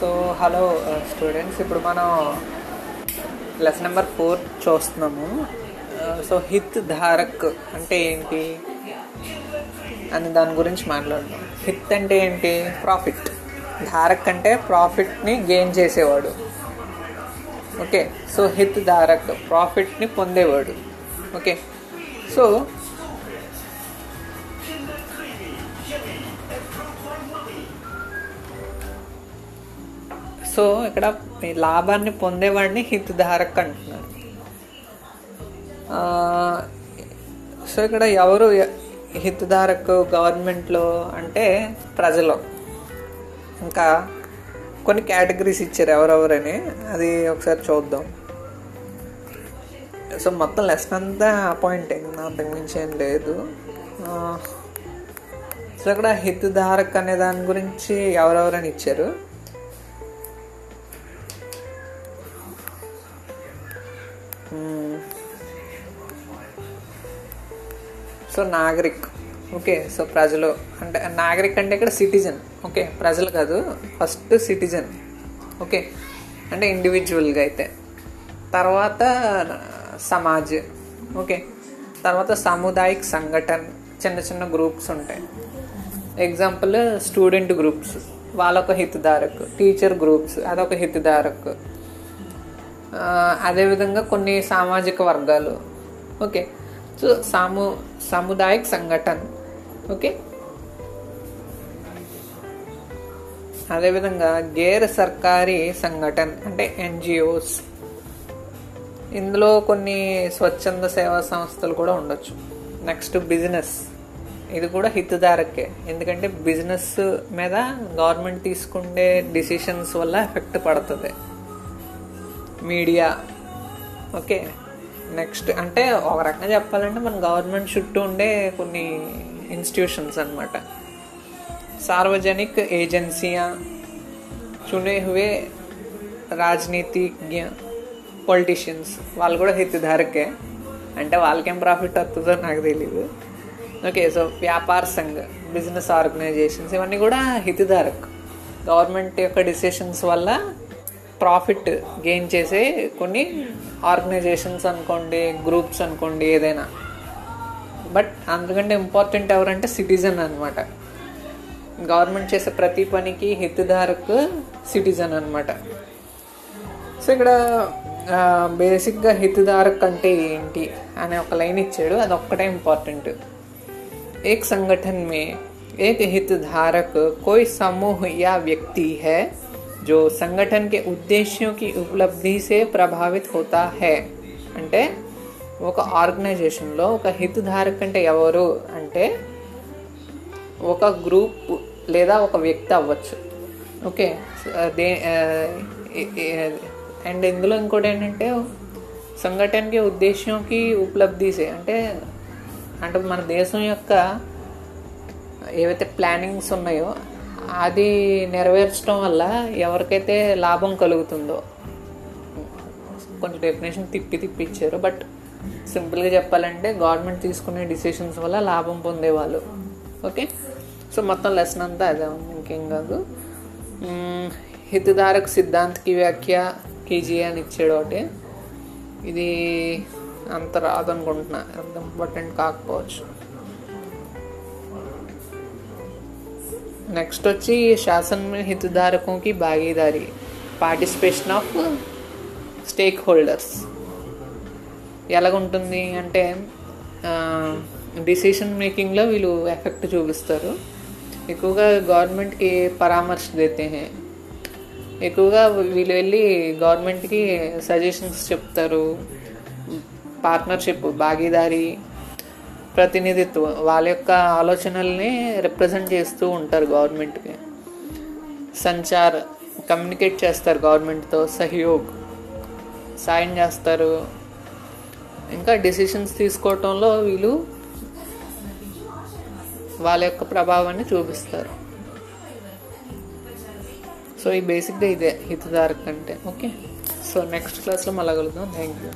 So hello students ఇప్పుడు మనం lesson number four చూస్తున్నాము. Uh, సో హిత్ ధారక్ అంటే ఏంటి? అని దాని గురించి మాట్లాడదాం. హిత్ అంటే ఏంటి? ప్రాఫిట్ ధారక్ అంటే ప్రాఫిట్ని గెయిన్ చేసేవాడు. ఓకే సో హిత్ ధారక్ ప్రాఫిట్ని పొందేవాడు. ఓకే సో సో ఇక్కడ లాభాన్ని పొందేవాడిని హితధారక్ అంటున్నారు. సో ఇక్కడ ఎవరు హితధారక్ గవర్నమెంట్లో అంటే ప్రజలు. ఇంకా కొన్ని కేటగిరీస్ ఇచ్చారు ఎవరెవరని అది ఒకసారి చూద్దాం. సో మొత్తం లెసన్ అంతా అపాయింటింగ్ అంతకు మించి ఏం లేదు. సో ఇక్కడ హితధారక్ అనే దాని గురించి ఎవరెవరని ఇచ్చారు? సో నాగరిక్. ఓకే సో ప్రజలు అంటే నాగరిక్ అంటే ఇక్కడ సిటిజన్. ఓకే ప్రజలు కాదు ఫస్ట్ సిటిజన్. ఓకే అంటే ఇండివిజువల్గా అయితే. తర్వాత సమాజ్. ఓకే తర్వాత సాముదాయిక సంఘటన చిన్న చిన్న గ్రూప్స్ ఉంటాయి. ఎగ్జాంపుల్ స్టూడెంట్ గ్రూప్స్ వాళ్ళొక హితధారకు. టీచర్ గ్రూప్స్ అదొక హితధారకు. అదేవిధంగా కొన్ని సామాజిక వర్గాలు. ఓకే సో సాము సాముదాయిక్ సంఘటన. ఓకే? అదేవిధంగా గేర్ సర్కారీ సంఘటన అంటే ఎన్జిఓస్. ఇందులో కొన్ని స్వచ్ఛంద సేవా సంస్థలు కూడా ఉండొచ్చు. నెక్స్ట్ బిజినెస్ ఇది కూడా హితధారకే. ఎందుకంటే బిజినెస్ మీద గవర్నమెంట్ తీసుకునే డిసిషన్స్ వల్ల ఎఫెక్ట్ పడుతుంది. Media okay? నెక్స్ట్ అంటే ఒక రకంగా చెప్పాలంటే మన గవర్నమెంట్ చుట్టూ ఉండే కొన్ని ఇన్స్టిట్యూషన్స్ అనమాట సార్వజనిక్ ఏజెన్సీయా చునే హువే రాజనీతిజ్ఞ పొలిటీషియన్స్ వాళ్ళు కూడా హితధారకే. అంటే వాళ్ళకేం ప్రాఫిట్ వస్తుందో నాకు తెలియదు ఓకే సో వ్యాపార సంఘ బిజినెస్ ఆర్గనైజేషన్స్ ఇవన్నీ కూడా హితధారక్. గవర్నమెంట్ యొక్క డిసిషన్స్ వల్ల ప్రాఫిట్ గెయిన్ చేసే కొన్ని ఆర్గనైజేషన్స్ అనుకోండి గ్రూప్స్ అనుకోండి ఏదైనా బట్ అందుకంటే ఇంపార్టెంట్ ఎవరంటే సిటిజన్ అనమాట గవర్నమెంట్ చేసే ప్రతి పనికి హితధారక్ సిటిజన్ అనమాట సో ఇక్కడ బేసిక్గా హితధారక్ అంటే ఏంటి అనే ఒక లైన్ ఇచ్చాడు అది ఒక్కటే ఇంపార్టెంట్ एक संगठन में एक हितधारक कोई समूह या व्यक्ति है जो संगठन के उद्देश्यों की उपलब्धि से ప్రభావిత్ होता है అంటే ఒక ఆర్గనైజేషన్లో ఒక హితధారక్ అంటే ఎవరు అంటే ఒక గ్రూప్ లేదా ఒక వ్యక్తి అవ్వచ్చు ఓకే దే అండ్ ఇందులో ఇంకోటి ఏంటంటే సంఘటనకి ఉద్దేశ్యంకి ఉపలబ్ధిసే అంటే అంటే మన దేశం యొక్క ఏవైతే ప్లానింగ్స్ ఉన్నాయో అది నెరవేర్చడం వల్ల ఎవరికైతే లాభం కలుగుతుందో కొంచెం డెఫినేషన్ తిప్పి తిప్పి ఇచ్చారు బట్ సింపుల్గా చెప్పాలంటే గవర్నమెంట్ తీసుకునే డిసిషన్స్ వల్ల లాభం పొందేవాళ్ళు. ఓకే సో మొత్తం లెసన్ అంతా అదే ఉంది ఇంకేం కాదు. మ్మ్, హితధారక్ సిద్ధాంత్కి వ్యాఖ్య కేజీ అని ఇచ్చాడు ఒకటి. ఇది అంత రాదనుకుంటున్నా. అంత ఇంపార్టెంట్ కాకపోవచ్చు. నెక్స్ట్ వచ్చి శాసన హితధారకోంకి భాగీదారి పార్టిసిపేషన్ ఆఫ్ స్టేక్ హోల్డర్స్. ఎలాగుంటుంది అంటే డిసిషన్ మేకింగ్లో వీళ్ళు ఎఫెక్ట్ చూపిస్తారు. ఎక్కువగా గవర్నమెంట్కి పరామర్శ దేతే ఎక్కువగా వీళ్ళు వెళ్ళి గవర్నమెంట్కి సజెషన్స్ చెప్తారు. పార్ట్నర్షిప్ భాగీదారి ప్రతినిధిత్వం వాళ్ళ యొక్క ఆలోచనల్ని రిప్రజెంట్ చేస్తూ ఉంటారు గవర్నమెంట్కి. సంచార్ కమ్యూనికేట్ చేస్తారు గవర్నమెంట్తో సహయోగ్ సాయం చేస్తారు. ఇంకా డెసిషన్స్ తీసుకోవటంలో వీళ్ళు వాళ్ళ యొక్క ప్రభావాన్ని చూపిస్తారు. సో ఈ బేసిక్గా ఇదే హితధారక్ అంటే ఓకే సో నెక్స్ట్ క్లాస్లో మళ్ళా కలుద్దాం. Thank you